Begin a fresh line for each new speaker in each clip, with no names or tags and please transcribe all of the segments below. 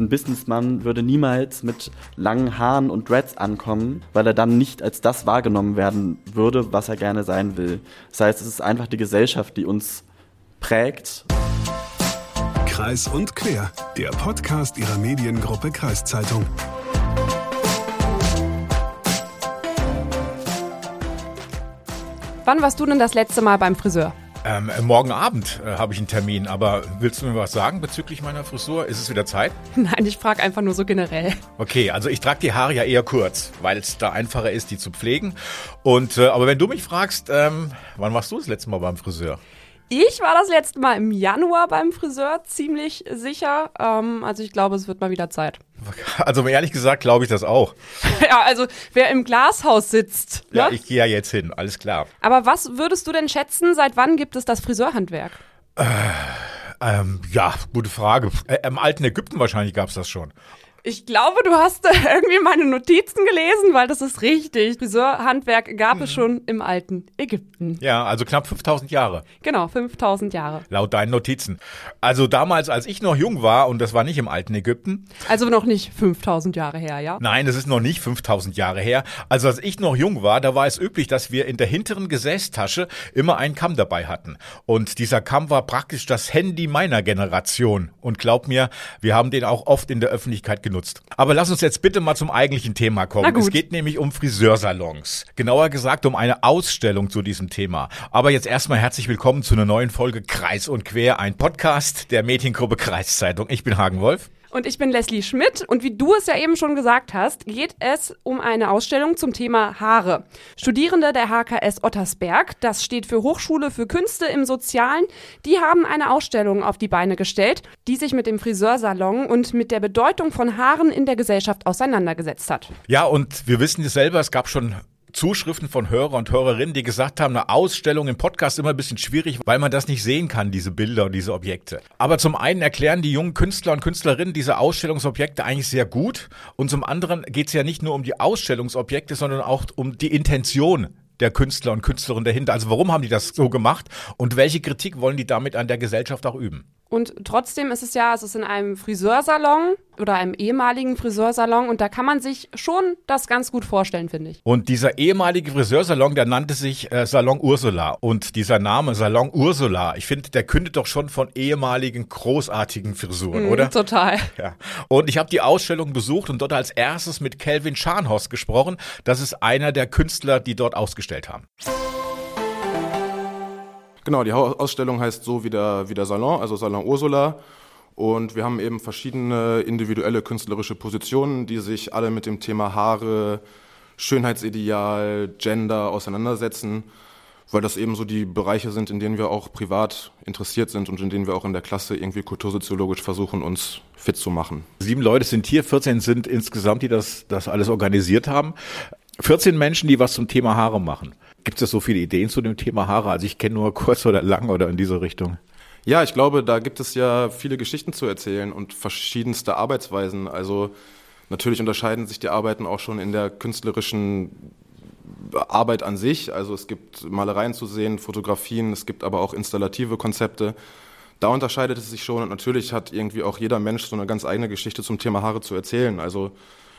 Ein Businessmann würde niemals mit langen Haaren und Dreads ankommen, weil er dann nicht als das wahrgenommen werden würde, was er gerne sein will. Das heißt, es ist einfach die Gesellschaft, die uns prägt.
Kreis und Quer, der Podcast ihrer Mediengruppe Kreiszeitung.
Wann warst du denn das letzte Mal beim Friseur?
Ähm, äh, morgen Abend äh, habe ich einen Termin, aber willst du mir was sagen bezüglich meiner Frisur? Ist es wieder Zeit?
Nein, ich frage einfach nur so generell.
Okay, also ich trage die Haare ja eher kurz, weil es da einfacher ist, die zu pflegen. Und äh, aber wenn du mich fragst, ähm, wann warst du das letzte Mal beim Friseur?
Ich war das letzte Mal im Januar beim Friseur, ziemlich sicher. Ähm, also ich glaube, es wird mal wieder Zeit.
Also ehrlich gesagt glaube ich das auch.
ja, also wer im Glashaus sitzt.
Ja, ne? ich gehe ja jetzt hin, alles klar.
Aber was würdest du denn schätzen, seit wann gibt es das Friseurhandwerk?
Äh, ähm, ja, gute Frage. Äh, Im alten Ägypten wahrscheinlich gab es das schon.
Ich glaube, du hast irgendwie meine Notizen gelesen, weil das ist richtig. Friseurhandwerk gab mhm. es schon im alten Ägypten.
Ja, also knapp 5000 Jahre.
Genau, 5000 Jahre.
Laut deinen Notizen. Also damals, als ich noch jung war, und das war nicht im alten Ägypten.
Also noch nicht 5000 Jahre her, ja?
Nein, das ist noch nicht 5000 Jahre her. Also als ich noch jung war, da war es üblich, dass wir in der hinteren Gesäßtasche immer einen Kamm dabei hatten. Und dieser Kamm war praktisch das Handy meiner Generation. Und glaub mir, wir haben den auch oft in der Öffentlichkeit genutzt genutzt. Aber lass uns jetzt bitte mal zum eigentlichen Thema kommen. Es geht nämlich um Friseursalons. Genauer gesagt um eine Ausstellung zu diesem Thema. Aber jetzt erstmal herzlich willkommen zu einer neuen Folge Kreis und Quer, ein Podcast der Mediengruppe Kreiszeitung. Ich bin Hagen Wolf.
Und ich bin Leslie Schmidt und wie du es ja eben schon gesagt hast, geht es um eine Ausstellung zum Thema Haare. Studierende der HKS Ottersberg, das steht für Hochschule für Künste im Sozialen, die haben eine Ausstellung auf die Beine gestellt, die sich mit dem Friseursalon und mit der Bedeutung von Haaren in der Gesellschaft auseinandergesetzt hat.
Ja, und wir wissen es selber, es gab schon Zuschriften von Hörer und Hörerinnen, die gesagt haben, eine Ausstellung im Podcast immer ein bisschen schwierig, weil man das nicht sehen kann, diese Bilder und diese Objekte. Aber zum einen erklären die jungen Künstler und Künstlerinnen diese Ausstellungsobjekte eigentlich sehr gut und zum anderen geht es ja nicht nur um die Ausstellungsobjekte, sondern auch um die Intention der Künstler und Künstlerinnen dahinter. Also warum haben die das so gemacht und welche Kritik wollen die damit an der Gesellschaft auch üben?
Und trotzdem ist es ja, es ist in einem Friseursalon oder einem ehemaligen Friseursalon und da kann man sich schon das ganz gut vorstellen, finde ich.
Und dieser ehemalige Friseursalon, der nannte sich äh, Salon Ursula. Und dieser Name Salon Ursula, ich finde, der kündet doch schon von ehemaligen großartigen Frisuren, mm, oder?
Total.
Ja. Und ich habe die Ausstellung besucht und dort als erstes mit Kelvin Scharnhorst gesprochen. Das ist einer der Künstler, die dort ausgestellt haben.
Genau, die Ausstellung heißt so wie der, wie der Salon, also Salon Ursula. Und wir haben eben verschiedene individuelle künstlerische Positionen, die sich alle mit dem Thema Haare, Schönheitsideal, Gender auseinandersetzen, weil das eben so die Bereiche sind, in denen wir auch privat interessiert sind und in denen wir auch in der Klasse irgendwie kultursoziologisch versuchen, uns fit zu machen.
Sieben Leute sind hier, 14 sind insgesamt, die das, das alles organisiert haben. 14 Menschen, die was zum Thema Haare machen. Gibt es so viele Ideen zu dem Thema Haare? Also ich kenne nur kurz oder lang oder in diese Richtung.
Ja, ich glaube, da gibt es ja viele Geschichten zu erzählen und verschiedenste Arbeitsweisen. Also natürlich unterscheiden sich die Arbeiten auch schon in der künstlerischen Arbeit an sich. Also es gibt Malereien zu sehen, Fotografien, es gibt aber auch installative Konzepte. Da unterscheidet es sich schon und natürlich hat irgendwie auch jeder Mensch so eine ganz eigene Geschichte zum Thema Haare zu erzählen. Also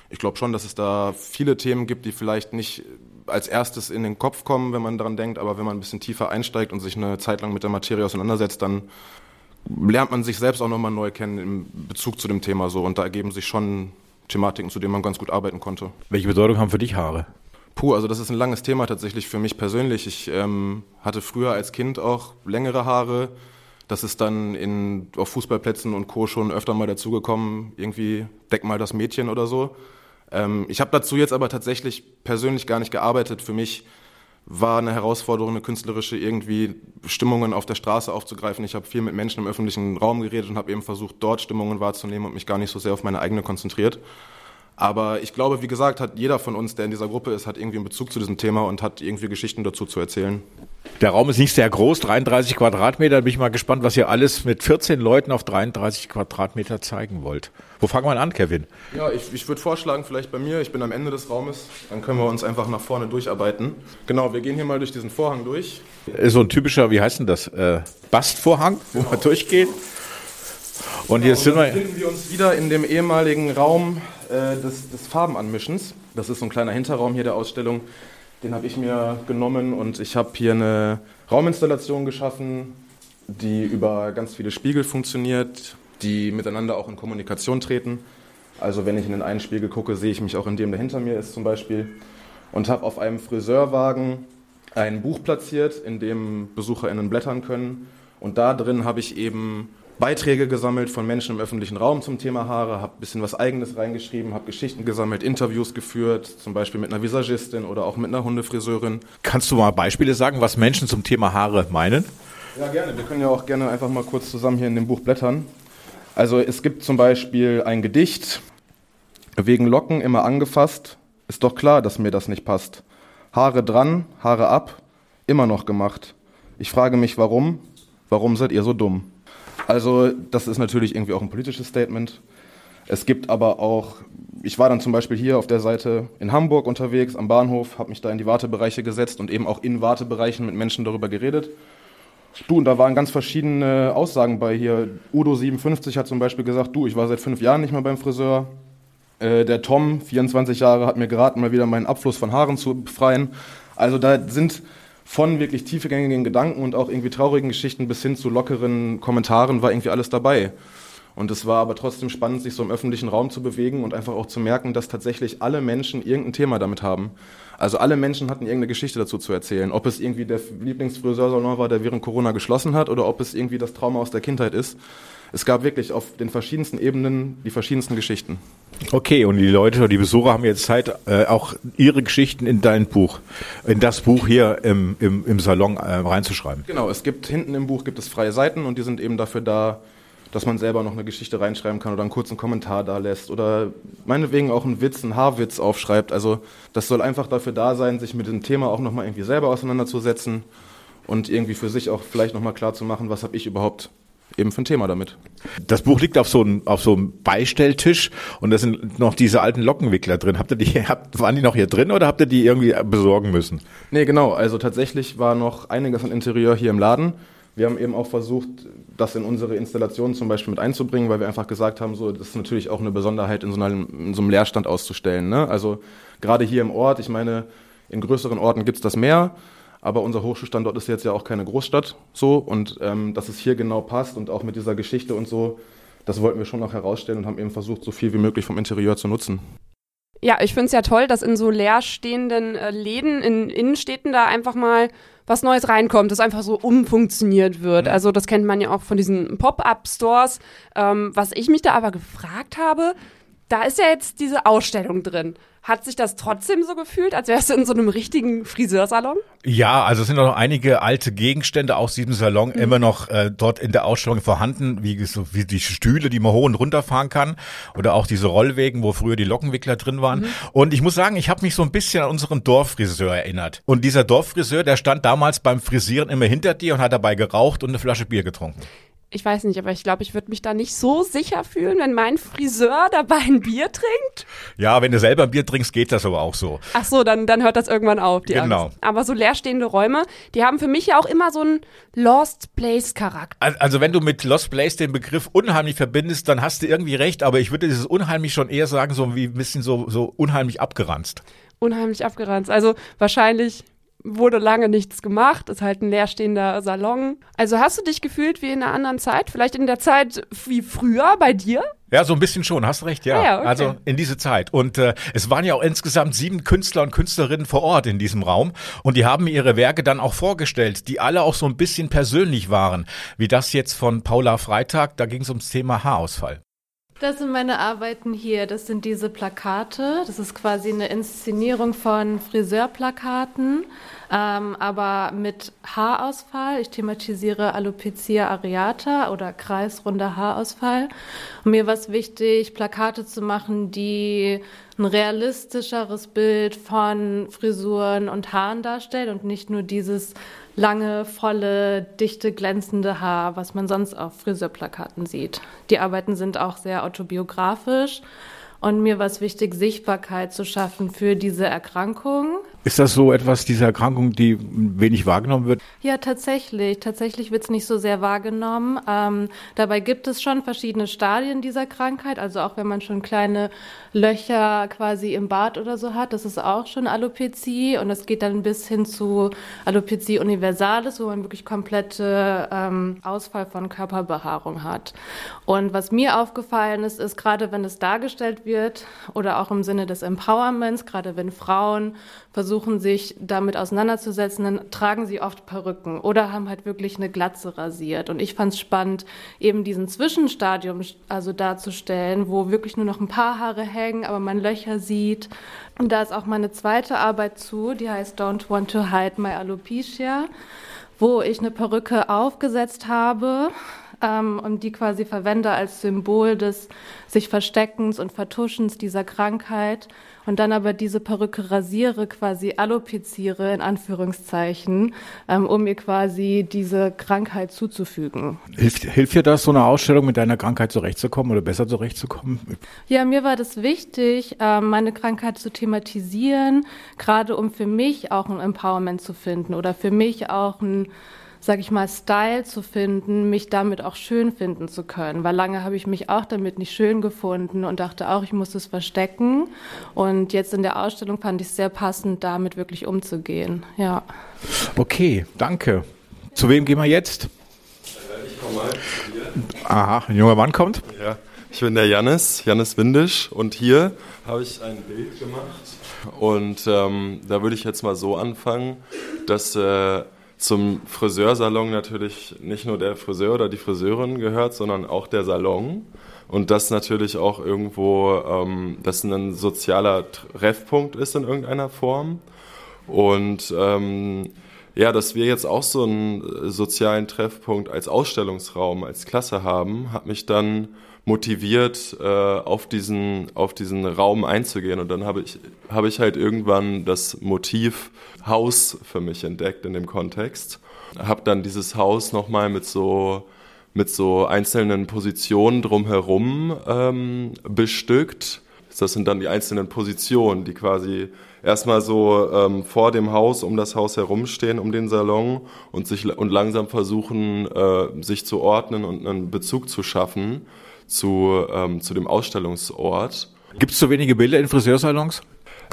ich glaube schon, dass es da viele Themen gibt, die vielleicht nicht als erstes in den Kopf kommen, wenn man daran denkt, aber wenn man ein bisschen tiefer einsteigt und sich eine Zeit lang mit der Materie auseinandersetzt, dann lernt man sich selbst auch nochmal neu kennen im Bezug zu dem Thema so und da ergeben sich schon Thematiken, zu denen man ganz gut arbeiten konnte.
Welche Bedeutung haben für dich Haare?
Puh, also das ist ein langes Thema tatsächlich für mich persönlich. Ich ähm, hatte früher als Kind auch längere Haare. Das ist dann in, auf Fußballplätzen und Co. schon öfter mal dazugekommen. Irgendwie deck mal das Mädchen oder so. Ähm, ich habe dazu jetzt aber tatsächlich persönlich gar nicht gearbeitet. Für mich war eine Herausforderung, eine künstlerische irgendwie Stimmungen auf der Straße aufzugreifen. Ich habe viel mit Menschen im öffentlichen Raum geredet und habe eben versucht, dort Stimmungen wahrzunehmen und mich gar nicht so sehr auf meine eigene konzentriert. Aber ich glaube, wie gesagt, hat jeder von uns, der in dieser Gruppe ist, hat irgendwie einen Bezug zu diesem Thema und hat irgendwie Geschichten dazu zu erzählen.
Der Raum ist nicht sehr groß, 33 Quadratmeter. Da bin ich mal gespannt, was ihr alles mit 14 Leuten auf 33 Quadratmeter zeigen wollt. Wo fangen wir an, Kevin?
Ja, ich, ich würde vorschlagen, vielleicht bei mir. Ich bin am Ende des Raumes. Dann können wir uns einfach nach vorne durcharbeiten. Genau, wir gehen hier mal durch diesen Vorhang durch.
So ein typischer, wie heißt denn das? Äh, Bastvorhang, wo genau. wir durchgehen. Und jetzt sind wir.
befinden wir uns wieder in dem ehemaligen Raum äh, des, des Farbenanmischens. Das ist so ein kleiner Hinterraum hier der Ausstellung. Den habe ich mir genommen und ich habe hier eine Rauminstallation geschaffen, die über ganz viele Spiegel funktioniert, die miteinander auch in Kommunikation treten. Also wenn ich in den einen Spiegel gucke, sehe ich mich auch in dem, der hinter mir ist zum Beispiel. Und habe auf einem Friseurwagen ein Buch platziert, in dem BesucherInnen blättern können. Und da drin habe ich eben Beiträge gesammelt von Menschen im öffentlichen Raum zum Thema Haare, habe ein bisschen was Eigenes reingeschrieben, habe Geschichten gesammelt, Interviews geführt, zum Beispiel mit einer Visagistin oder auch mit einer Hundefriseurin.
Kannst du mal Beispiele sagen, was Menschen zum Thema Haare meinen?
Ja, gerne. Wir können ja auch gerne einfach mal kurz zusammen hier in dem Buch blättern. Also es gibt zum Beispiel ein Gedicht, wegen Locken immer angefasst, ist doch klar, dass mir das nicht passt. Haare dran, Haare ab, immer noch gemacht. Ich frage mich, warum? Warum seid ihr so dumm? Also das ist natürlich irgendwie auch ein politisches Statement. Es gibt aber auch, ich war dann zum Beispiel hier auf der Seite in Hamburg unterwegs am Bahnhof, habe mich da in die Wartebereiche gesetzt und eben auch in Wartebereichen mit Menschen darüber geredet. Du, und da waren ganz verschiedene Aussagen bei hier. Udo57 hat zum Beispiel gesagt, du, ich war seit fünf Jahren nicht mehr beim Friseur. Äh, der Tom, 24 Jahre, hat mir geraten, mal wieder meinen Abfluss von Haaren zu befreien. Also da sind von wirklich tiefgängigen Gedanken und auch irgendwie traurigen Geschichten bis hin zu lockeren Kommentaren war irgendwie alles dabei. Und es war aber trotzdem spannend, sich so im öffentlichen Raum zu bewegen und einfach auch zu merken, dass tatsächlich alle Menschen irgendein Thema damit haben. Also alle Menschen hatten irgendeine Geschichte dazu zu erzählen. Ob es irgendwie der Lieblingsfriseursalon war, der während Corona geschlossen hat, oder ob es irgendwie das Trauma aus der Kindheit ist. Es gab wirklich auf den verschiedensten Ebenen die verschiedensten Geschichten.
Okay, und die Leute oder die Besucher haben jetzt Zeit, äh, auch ihre Geschichten in dein Buch, in das Buch hier im, im, im Salon äh, reinzuschreiben.
Genau, es gibt hinten im Buch gibt es freie Seiten und die sind eben dafür da, dass man selber noch eine Geschichte reinschreiben kann oder einen kurzen Kommentar da lässt oder meinetwegen auch einen Witz, einen Haarwitz aufschreibt. Also das soll einfach dafür da sein, sich mit dem Thema auch nochmal irgendwie selber auseinanderzusetzen und irgendwie für sich auch vielleicht nochmal klar zu machen, was habe ich überhaupt eben für ein Thema damit.
Das Buch liegt auf so einem, auf so einem Beistelltisch und da sind noch diese alten Lockenwickler drin. Habt ihr die, habt, waren die noch hier drin oder habt ihr die irgendwie besorgen müssen?
Nee, genau. Also tatsächlich war noch einiges an Interieur hier im Laden. Wir haben eben auch versucht, das in unsere Installation zum Beispiel mit einzubringen, weil wir einfach gesagt haben, so, das ist natürlich auch eine Besonderheit, in so einem, in so einem Leerstand auszustellen. Ne? Also gerade hier im Ort, ich meine, in größeren Orten gibt's das mehr, aber unser Hochschulstandort ist jetzt ja auch keine Großstadt so und ähm, dass es hier genau passt und auch mit dieser Geschichte und so, das wollten wir schon noch herausstellen und haben eben versucht, so viel wie möglich vom Interieur zu nutzen.
Ja, ich finde es ja toll, dass in so leerstehenden äh, Läden in Innenstädten da einfach mal was Neues reinkommt, das einfach so umfunktioniert wird.
Mhm.
Also das kennt man ja auch von diesen Pop-up-Stores. Ähm, was ich mich da aber gefragt habe, da ist ja jetzt diese Ausstellung drin. Hat sich das trotzdem so gefühlt, als wärst du in so einem richtigen Friseursalon?
Ja, also es sind noch einige alte Gegenstände aus diesem Salon immer noch äh, dort in der Ausstellung vorhanden, wie, so, wie die Stühle, die man hoch und runter fahren kann oder auch diese Rollwegen, wo früher die Lockenwickler drin waren. Und ich muss sagen, ich habe mich so ein bisschen an unseren Dorffriseur erinnert. Und dieser Dorffriseur, der stand damals beim Frisieren immer hinter dir und hat dabei geraucht und eine Flasche Bier getrunken.
Ich weiß nicht, aber ich glaube, ich würde mich da nicht so sicher fühlen, wenn mein Friseur dabei ein Bier trinkt.
Ja, wenn du selber ein Bier trinkst, geht das aber auch so.
Ach so, dann, dann hört das irgendwann auf, die
Genau.
Angst. Aber so leerstehende Räume, die haben für mich ja auch immer so einen Lost Place-Charakter.
Al- Also wenn du mit Lost Place den Begriff unheimlich verbindest, dann hast du irgendwie recht, aber ich würde dieses unheimlich schon eher sagen, so wie ein bisschen so, so unheimlich abgeranzt.
Unheimlich abgeranzt. Also wahrscheinlich wurde lange nichts gemacht, ist halt ein leerstehender Salon. Also hast du dich gefühlt wie in einer anderen Zeit? Vielleicht in der Zeit wie früher bei dir?
Ja, so ein bisschen schon, hast recht, ja.
Ah ja, okay.
Also in diese Zeit. Und äh, es waren ja auch insgesamt sieben Künstler und Künstlerinnen vor Ort in diesem Raum. Und die haben mir ihre Werke dann auch vorgestellt, die alle auch so ein bisschen persönlich waren. Wie das jetzt von Paula Freitag, da ging es ums Thema Haarausfall.
Das sind meine Arbeiten hier. Das sind diese Plakate. Das ist quasi eine Inszenierung von Friseurplakaten, ähm, aber mit Haarausfall. Ich thematisiere Alopecia areata oder kreisrunder Haarausfall. Und mir war es wichtig, Plakate zu machen, die ein realistischeres Bild von Frisuren und Haaren darstellen und nicht nur dieses lange, volle, dichte, glänzende Haar, was man sonst auf Friseurplakaten sieht. Die Arbeiten sind auch sehr autobiografisch und mir war es wichtig, Sichtbarkeit zu schaffen für diese Erkrankung.
Ist das so etwas dieser Erkrankung, die wenig wahrgenommen wird?
Ja, tatsächlich. Tatsächlich wird es nicht so sehr wahrgenommen. Ähm, dabei gibt es schon verschiedene Stadien dieser Krankheit. Also auch wenn man schon kleine Löcher quasi im Bart oder so hat, das ist auch schon Alopezie. Und es geht dann bis hin zu Alopezie universalis, wo man wirklich komplette ähm, Ausfall von Körperbehaarung hat. Und was mir aufgefallen ist, ist gerade wenn es dargestellt wird oder auch im Sinne des Empowerments, gerade wenn Frauen versuchen, sich damit auseinanderzusetzen, dann tragen sie oft Perücken oder haben halt wirklich eine Glatze rasiert. Und ich fand es spannend, eben diesen Zwischenstadium also darzustellen, wo wirklich nur noch ein paar Haare hängen, aber man Löcher sieht. Und da ist auch meine zweite Arbeit zu, die heißt Don't Want to Hide My Alopecia, wo ich eine Perücke aufgesetzt habe ähm, und die quasi verwende als Symbol des sich Versteckens und Vertuschens dieser Krankheit und dann aber diese Perücke rasiere, quasi alopeziere, in Anführungszeichen, ähm, um mir quasi diese Krankheit zuzufügen.
Hilft, hilft dir das, so eine Ausstellung mit deiner Krankheit zurechtzukommen oder besser zurechtzukommen?
Ja, mir war das wichtig, ähm, meine Krankheit zu thematisieren, gerade um für mich auch ein Empowerment zu finden oder für mich auch ein sag ich mal, Style zu finden, mich damit auch schön finden zu können. Weil lange habe ich mich auch damit nicht schön gefunden und dachte auch, ich muss es verstecken. Und jetzt in der Ausstellung fand ich es sehr passend, damit wirklich umzugehen. Ja.
Okay, danke. Zu wem gehen wir jetzt? Ich komme mal. Aha, ein junger Mann kommt.
Ja, ich bin der Jannis, Jannis Windisch. Und hier habe ich ein Bild gemacht. Und ähm, da würde ich jetzt mal so anfangen, dass äh, zum Friseursalon natürlich nicht nur der Friseur oder die Friseurin gehört, sondern auch der Salon. Und das natürlich auch irgendwo, ähm, das ein sozialer Treffpunkt ist in irgendeiner Form. Und ähm, ja, dass wir jetzt auch so einen sozialen Treffpunkt als Ausstellungsraum, als Klasse haben, hat mich dann motiviert, äh, auf, diesen, auf diesen Raum einzugehen. Und dann habe ich, hab ich halt irgendwann das Motiv Haus für mich entdeckt in dem Kontext. Habe dann dieses Haus nochmal mit so, mit so einzelnen Positionen drumherum ähm, bestückt. Das sind dann die einzelnen Positionen, die quasi erstmal so ähm, vor dem Haus, um das Haus herumstehen, um den Salon und sich und langsam versuchen, äh, sich zu ordnen und einen Bezug zu schaffen zu, ähm, zu dem Ausstellungsort.
Gibt es so wenige Bilder in Friseursalons?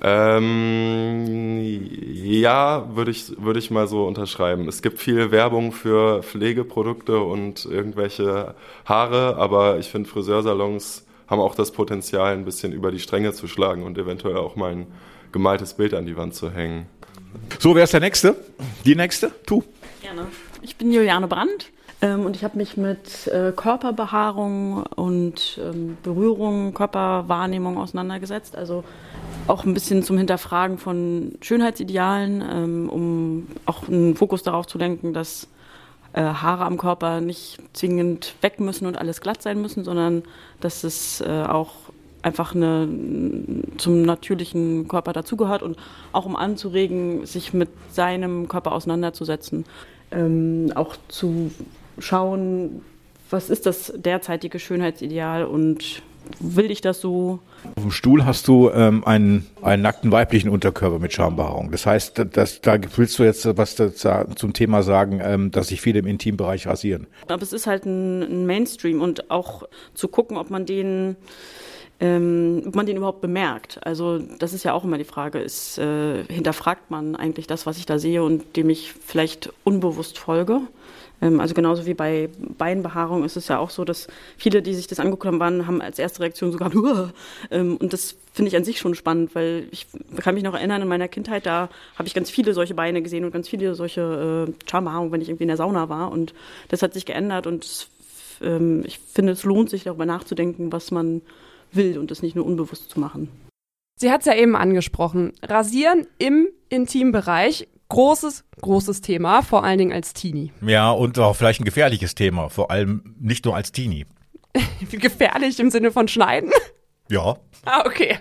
Ähm, ja, würde ich, würde ich mal so unterschreiben. Es gibt viel Werbung für Pflegeprodukte und irgendwelche Haare, aber ich finde Friseursalons haben auch das Potenzial, ein bisschen über die Stränge zu schlagen und eventuell auch mal ein gemaltes Bild an die Wand zu hängen.
So, wer ist der Nächste? Die Nächste? Tu.
Gerne. Ich bin Juliane Brandt. Ähm, und ich habe mich mit äh, Körperbehaarung und ähm, Berührung, Körperwahrnehmung auseinandergesetzt. Also auch ein bisschen zum Hinterfragen von Schönheitsidealen, ähm, um auch einen Fokus darauf zu lenken, dass äh, Haare am Körper nicht zwingend weg müssen und alles glatt sein müssen, sondern dass es äh, auch einfach eine, zum natürlichen Körper dazugehört und auch um anzuregen, sich mit seinem Körper auseinanderzusetzen. Ähm, auch zu schauen, was ist das derzeitige Schönheitsideal und will ich das so?
Auf dem Stuhl hast du ähm, einen, einen nackten weiblichen Unterkörper mit Schambehaarung. Das heißt, das, da willst du jetzt was zum Thema sagen, ähm, dass sich viele im Intimbereich rasieren.
Aber es ist halt ein, ein Mainstream und auch zu gucken, ob man den ähm, ob man den überhaupt bemerkt. Also das ist ja auch immer die Frage, ist, äh, hinterfragt man eigentlich das, was ich da sehe und dem ich vielleicht unbewusst folge? Ähm, also genauso wie bei Beinbehaarung ist es ja auch so, dass viele, die sich das angeguckt haben, waren, haben als erste Reaktion sogar ähm, und das finde ich an sich schon spannend, weil ich kann mich noch erinnern, in meiner Kindheit, da habe ich ganz viele solche Beine gesehen und ganz viele solche äh, Charmbehaarung, wenn ich irgendwie in der Sauna war und das hat sich geändert und ähm, ich finde, es lohnt sich darüber nachzudenken, was man will und das nicht nur unbewusst zu machen.
Sie hat es ja eben angesprochen. Rasieren im Intimbereich großes, großes Thema, vor allen Dingen als Teenie.
Ja, und auch vielleicht ein gefährliches Thema, vor allem nicht nur als Teenie.
Gefährlich im Sinne von Schneiden?
Ja.
Ah, okay.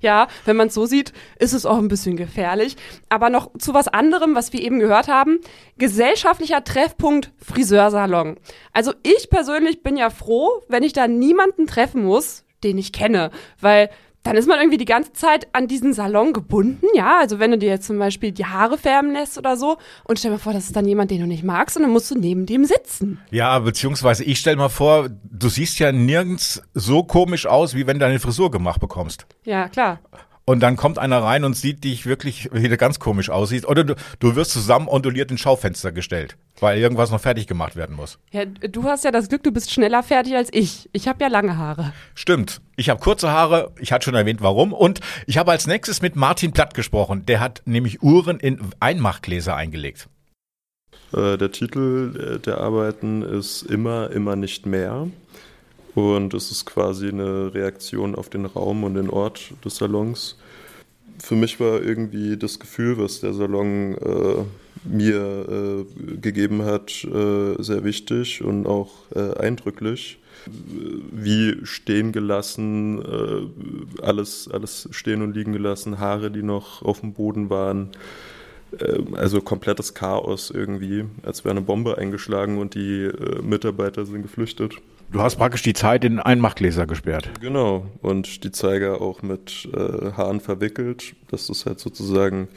Ja, wenn man es so sieht, ist es auch ein bisschen gefährlich. Aber noch zu was anderem, was wir eben gehört haben. Gesellschaftlicher Treffpunkt Friseursalon. Also ich persönlich bin ja froh, wenn ich da niemanden treffen muss, den ich kenne. Weil dann ist man irgendwie die ganze Zeit an diesen Salon gebunden, ja. Also wenn du dir jetzt zum Beispiel die Haare färben lässt oder so und stell dir vor, das ist dann jemand, den du nicht magst und dann musst du neben dem sitzen.
Ja, beziehungsweise ich stell mal vor, du siehst ja nirgends so komisch aus, wie wenn du deine Frisur gemacht bekommst.
Ja, klar.
Und dann kommt einer rein und sieht dich wirklich, wie du ganz komisch aussiehst. Oder du, du wirst zusammen onduliert ins Schaufenster gestellt, weil irgendwas noch fertig gemacht werden muss.
Ja, du hast ja das Glück, du bist schneller fertig als ich. Ich habe ja lange Haare.
Stimmt. Ich habe kurze Haare. Ich hatte schon erwähnt, warum. Und ich habe als nächstes mit Martin Platt gesprochen. Der hat nämlich Uhren in Einmachgläser eingelegt.
Äh, der Titel der Arbeiten ist Immer, immer nicht mehr. Und es ist quasi eine Reaktion auf den Raum und den Ort des Salons. Für mich war irgendwie das Gefühl, was der Salon äh, mir äh, gegeben hat, äh, sehr wichtig und auch äh, eindrücklich. Wie stehen gelassen, äh, alles, alles stehen und liegen gelassen, Haare, die noch auf dem Boden waren. Ähm, also komplettes Chaos irgendwie, als wäre eine Bombe eingeschlagen und die äh, Mitarbeiter sind geflüchtet.
Du hast praktisch die Zeit in Einmachgläser gesperrt.
Genau, und die Zeiger auch mit äh, Haaren verwickelt. Das ist halt sozusagen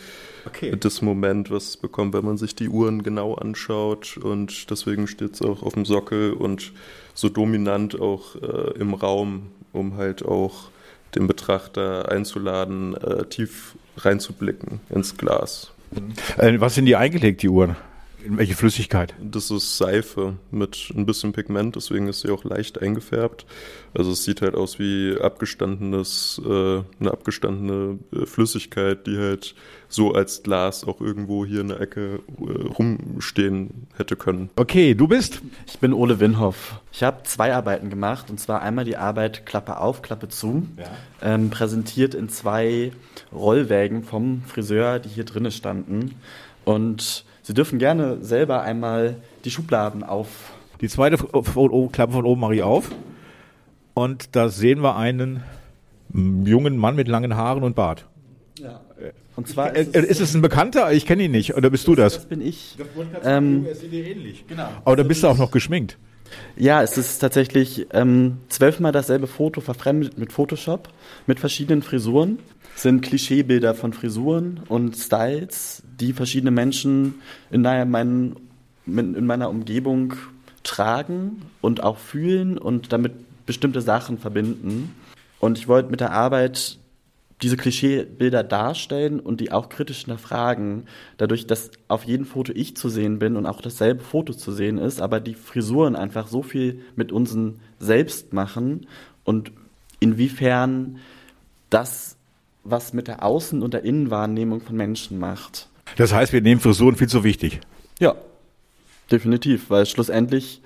okay. das Moment, was es bekommt, wenn man sich die Uhren genau anschaut. Und deswegen steht es auch auf dem Sockel und so dominant auch äh, im Raum, um halt auch den Betrachter einzuladen, äh, tief reinzublicken ins Glas.
Äh, was sind die eingelegt, die Uhren? In welche Flüssigkeit?
Das ist Seife mit ein bisschen Pigment, deswegen ist sie auch leicht eingefärbt. Also es sieht halt aus wie abgestandenes, äh, eine abgestandene äh, Flüssigkeit, die halt so als Glas auch irgendwo hier in der Ecke äh, rumstehen hätte können.
Okay, du bist?
Ich bin Ole Winhoff. Ich habe zwei Arbeiten gemacht und zwar einmal die Arbeit Klappe auf, Klappe zu, ja. ähm, präsentiert in zwei Rollwägen vom Friseur, die hier drinnen standen. Und Sie dürfen gerne selber einmal die Schubladen auf.
Die zweite Klappe von oben mache ich auf. Und da sehen wir einen jungen Mann mit langen Haaren und Bart. Ja. Und zwar ist, es, ist es ein Bekannter? Ich kenne ihn nicht. Oder bist du das?
Das bin ich.
Ähm, er. Genau. Aber da bist du auch noch geschminkt.
Ja, es ist tatsächlich ähm, zwölfmal dasselbe Foto verfremdet mit Photoshop, mit verschiedenen Frisuren sind Klischeebilder von Frisuren und Styles, die verschiedene Menschen in, meinen, in meiner Umgebung tragen und auch fühlen und damit bestimmte Sachen verbinden. Und ich wollte mit der Arbeit diese Klischeebilder darstellen und die auch kritisch hinterfragen, dadurch, dass auf jedem Foto ich zu sehen bin und auch dasselbe Foto zu sehen ist, aber die Frisuren einfach so viel mit uns selbst machen und inwiefern das was mit der Außen- und der Innenwahrnehmung von Menschen macht.
Das heißt, wir nehmen Frisuren viel zu wichtig.
Ja, definitiv, weil schlussendlich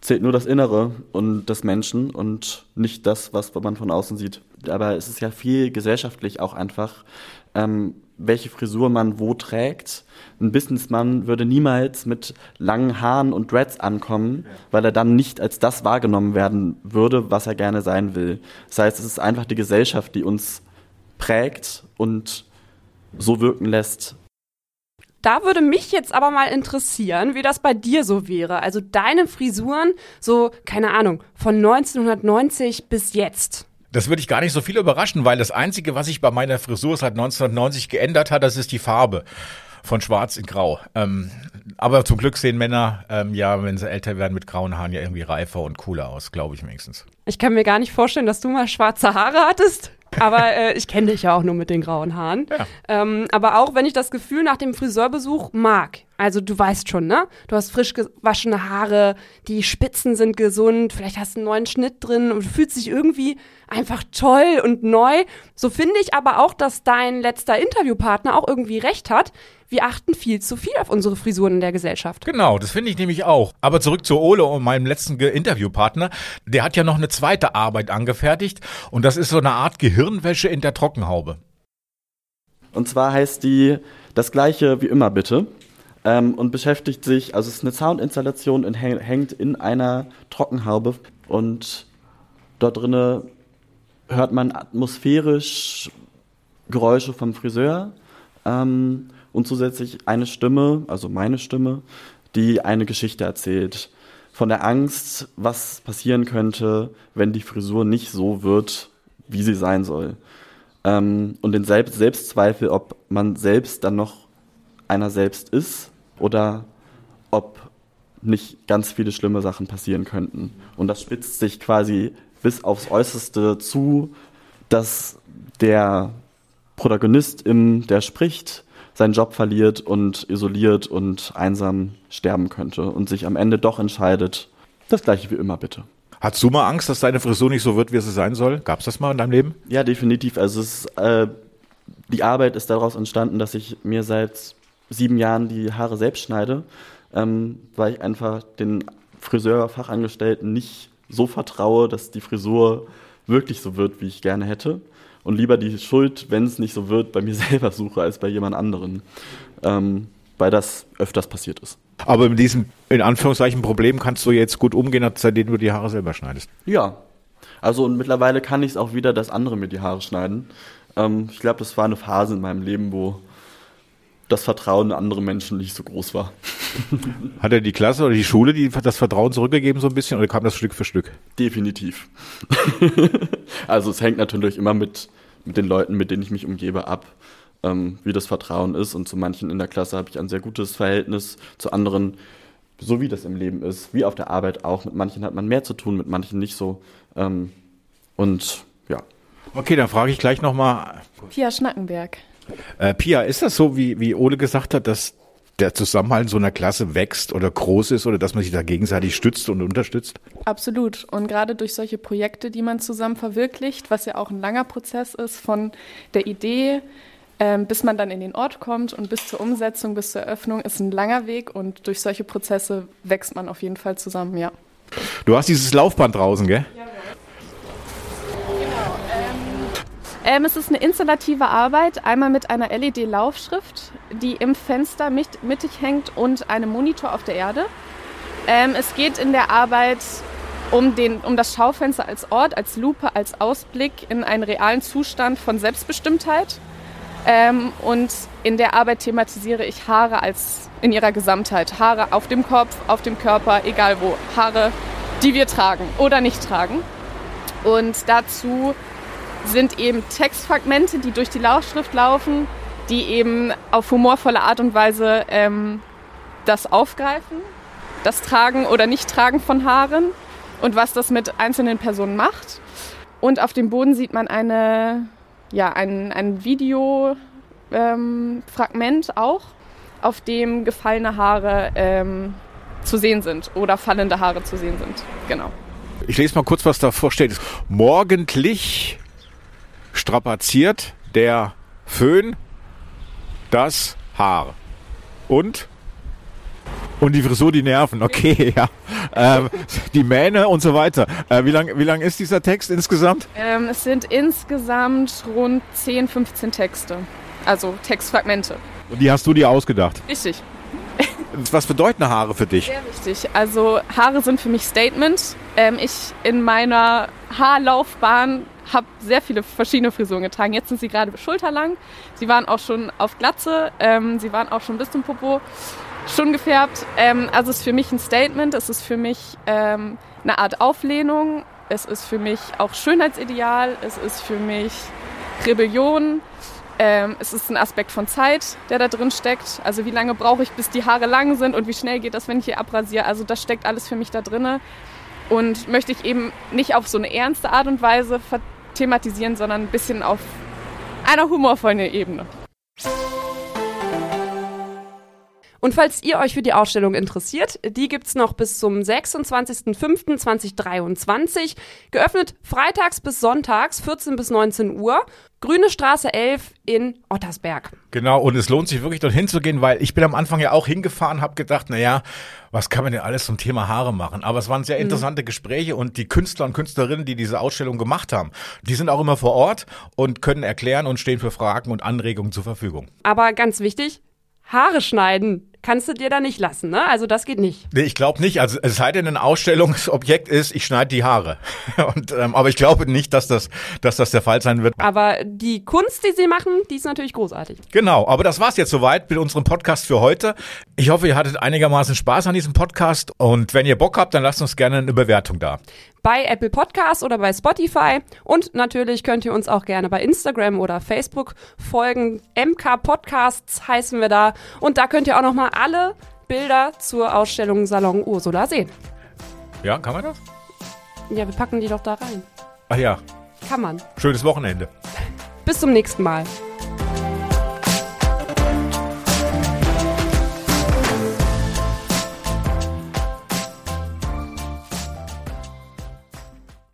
zählt nur das Innere und des Menschen und nicht das, was man von außen sieht. Aber es ist ja viel gesellschaftlich auch einfach, ähm, welche Frisur man wo trägt. Ein Businessmann würde niemals mit langen Haaren und Dreads ankommen, weil er dann nicht als das wahrgenommen werden würde, was er gerne sein will. Das heißt, es ist einfach die Gesellschaft, die uns prägt und so wirken lässt.
Da würde mich jetzt aber mal interessieren, wie das bei dir so wäre. Also deine Frisuren, so, keine Ahnung, von 1990 bis jetzt.
Das würde ich gar nicht so viel überraschen, weil das Einzige, was sich bei meiner Frisur seit 1990 geändert hat, das ist die Farbe von Schwarz in Grau. Ähm, aber zum Glück sehen Männer ähm, ja, wenn sie älter werden, mit grauen Haaren ja irgendwie reifer und cooler aus, glaube ich wenigstens.
Ich kann mir gar nicht vorstellen, dass du mal schwarze Haare hattest. Aber äh, ich kenne dich ja auch nur mit den grauen Haaren. Ja. Ähm, aber auch wenn ich das Gefühl nach dem Friseurbesuch mag, also du weißt schon, ne? Du hast frisch gewaschene Haare, die Spitzen sind gesund, vielleicht hast du einen neuen Schnitt drin und du fühlst dich irgendwie einfach toll und neu. So finde ich aber auch, dass dein letzter Interviewpartner auch irgendwie recht hat. Wir achten viel zu viel auf unsere Frisuren in der Gesellschaft.
Genau, das finde ich nämlich auch. Aber zurück zu Ole und meinem letzten Interviewpartner. Der hat ja noch eine zweite Arbeit angefertigt und das ist so eine Art Gehirnwäsche in der Trockenhaube.
Und zwar heißt die das gleiche wie immer bitte ähm, und beschäftigt sich, also es ist eine Soundinstallation und hängt in einer Trockenhaube und dort drinnen hört man atmosphärisch Geräusche vom Friseur ähm, und zusätzlich eine Stimme, also meine Stimme, die eine Geschichte erzählt. Von der Angst, was passieren könnte, wenn die Frisur nicht so wird, wie sie sein soll. Ähm, und den Selbst Selbstzweifel, ob man selbst dann noch einer selbst ist oder ob nicht ganz viele schlimme Sachen passieren könnten. Und das spitzt sich quasi bis aufs Äußerste zu, dass der Protagonist, im, der spricht, seinen Job verliert und isoliert und einsam sterben könnte und sich am Ende doch entscheidet, das gleiche wie immer bitte.
Hattest du mal Angst, dass deine Frisur nicht so wird, wie sie sein soll? Gab es das mal in deinem Leben?
Ja, definitiv. Also es, äh, die Arbeit ist daraus entstanden, dass ich mir seit sieben Jahren die Haare selbst schneide, ähm, weil ich einfach den Friseurfachangestellten nicht so vertraue, dass die Frisur wirklich so wird, wie ich gerne hätte. Und lieber die Schuld, wenn es nicht so wird, bei mir selber suche, als bei jemand anderen. Ähm, weil das öfters passiert ist.
Aber mit diesem, in Anführungszeichen, Problem kannst du jetzt gut umgehen, seitdem du die Haare selber schneidest.
Ja. Also und mittlerweile kann ich es auch wieder, dass andere mir die Haare schneiden. Ähm, ich glaube, das war eine Phase in meinem Leben, wo das Vertrauen in andere Menschen nicht so groß war.
Hat er die Klasse oder die Schule die, das Vertrauen zurückgegeben so ein bisschen oder kam das Stück für Stück?
Definitiv. also es hängt natürlich immer mit, mit den Leuten, mit denen ich mich umgebe, ab, ähm, wie das Vertrauen ist. Und zu manchen in der Klasse habe ich ein sehr gutes Verhältnis, zu anderen, so wie das im Leben ist, wie auf der Arbeit auch. Mit manchen hat man mehr zu tun, mit manchen nicht so. Ähm, und ja.
Okay, dann frage ich gleich nochmal.
Pia Schnackenberg.
Äh, Pia, ist das so, wie, wie Ole gesagt hat, dass der Zusammenhalt in so einer Klasse wächst oder groß ist oder dass man sich da gegenseitig stützt und unterstützt?
Absolut. Und gerade durch solche Projekte, die man zusammen verwirklicht, was ja auch ein langer Prozess ist von der Idee, ähm, bis man dann in den Ort kommt und bis zur Umsetzung, bis zur Eröffnung, ist ein langer Weg und durch solche Prozesse wächst man auf jeden Fall zusammen, ja.
Du hast dieses Laufband draußen, gell? Ja.
Ähm, es ist eine installative Arbeit, einmal mit einer LED-Laufschrift, die im Fenster mittig hängt und einem Monitor auf der Erde. Ähm, es geht in der Arbeit um, den, um das Schaufenster als Ort, als Lupe, als Ausblick in einen realen Zustand von Selbstbestimmtheit. Ähm, und in der Arbeit thematisiere ich Haare als in ihrer Gesamtheit. Haare auf dem Kopf, auf dem Körper, egal wo. Haare, die wir tragen oder nicht tragen. Und dazu sind eben Textfragmente, die durch die Laufschrift laufen, die eben auf humorvolle Art und Weise ähm, das aufgreifen, das Tragen oder Nicht-Tragen von Haaren und was das mit einzelnen Personen macht. Und auf dem Boden sieht man eine, ja, ein, ein Videofragment ähm, auch, auf dem gefallene Haare ähm, zu sehen sind oder fallende Haare zu sehen sind. Genau.
Ich lese mal kurz, was davor steht. Morgendlich strapaziert der Föhn das Haar. Und? Und die Frisur, die Nerven, okay, ja. Ähm, die Mähne und so weiter. Äh, wie lang, wie lang ist dieser Text insgesamt?
Ähm, es sind insgesamt rund 10, 15 Texte. Also Textfragmente.
Und die hast du dir ausgedacht?
Richtig.
Was bedeuten Haare für dich?
Sehr wichtig. Also Haare sind für mich Statement. Ähm, ich in meiner Haarlaufbahn habe sehr viele verschiedene Frisuren getragen. Jetzt sind sie gerade schulterlang. Sie waren auch schon auf Glatze. Ähm, sie waren auch schon bis zum Popo schon gefärbt. Ähm, also es ist für mich ein Statement. Es ist für mich ähm, eine Art Auflehnung. Es ist für mich auch Schönheitsideal. Es ist für mich Rebellion. Ähm, es ist ein Aspekt von Zeit, der da drin steckt. Also wie lange brauche ich, bis die Haare lang sind und wie schnell geht das, wenn ich hier abrasiere. Also das steckt alles für mich da drin. Und möchte ich eben nicht auf so eine ernste Art und Weise thematisieren, sondern ein bisschen auf einer humorvollen Ebene.
Und falls ihr euch für die Ausstellung interessiert, die gibt es noch bis zum 26.05.2023. Geöffnet freitags bis sonntags, 14 bis 19 Uhr. Grüne Straße 11 in Ottersberg.
Genau, und es lohnt sich wirklich dorthin zu gehen, weil ich bin am Anfang ja auch hingefahren, habe gedacht, naja, was kann man denn alles zum Thema Haare machen? Aber es waren sehr mhm. interessante mhm. Gespräche und die Künstler und Künstlerinnen, die diese Ausstellung gemacht haben, die sind auch immer vor Ort und können erklären und stehen für Fragen und Anregungen zur Verfügung.
Aber ganz wichtig, Haare schneiden kannst du dir da nicht lassen, ne? Also das geht nicht.
Nee, ich glaube nicht. Also es sei denn, ein Ausstellungsobjekt ist, ich schneide die Haare. Und, ähm, aber ich glaube nicht, dass das, dass das der Fall sein wird.
Aber die Kunst, die sie machen, die ist natürlich großartig.
Genau, aber das war's jetzt soweit mit unserem Podcast für heute. Ich hoffe, ihr hattet einigermaßen Spaß an diesem Podcast und wenn ihr Bock habt, dann lasst uns gerne eine Bewertung da.
Bei Apple Podcasts oder bei Spotify und natürlich könnt ihr uns auch gerne bei Instagram oder Facebook folgen. MK Podcasts heißen wir da und da könnt ihr auch nochmal alle Bilder zur Ausstellung Salon Ursula sehen.
Ja, kann man das?
Ja, wir packen die doch da rein.
Ach ja,
Kann man.
schönes Wochenende.
Bis zum nächsten Mal.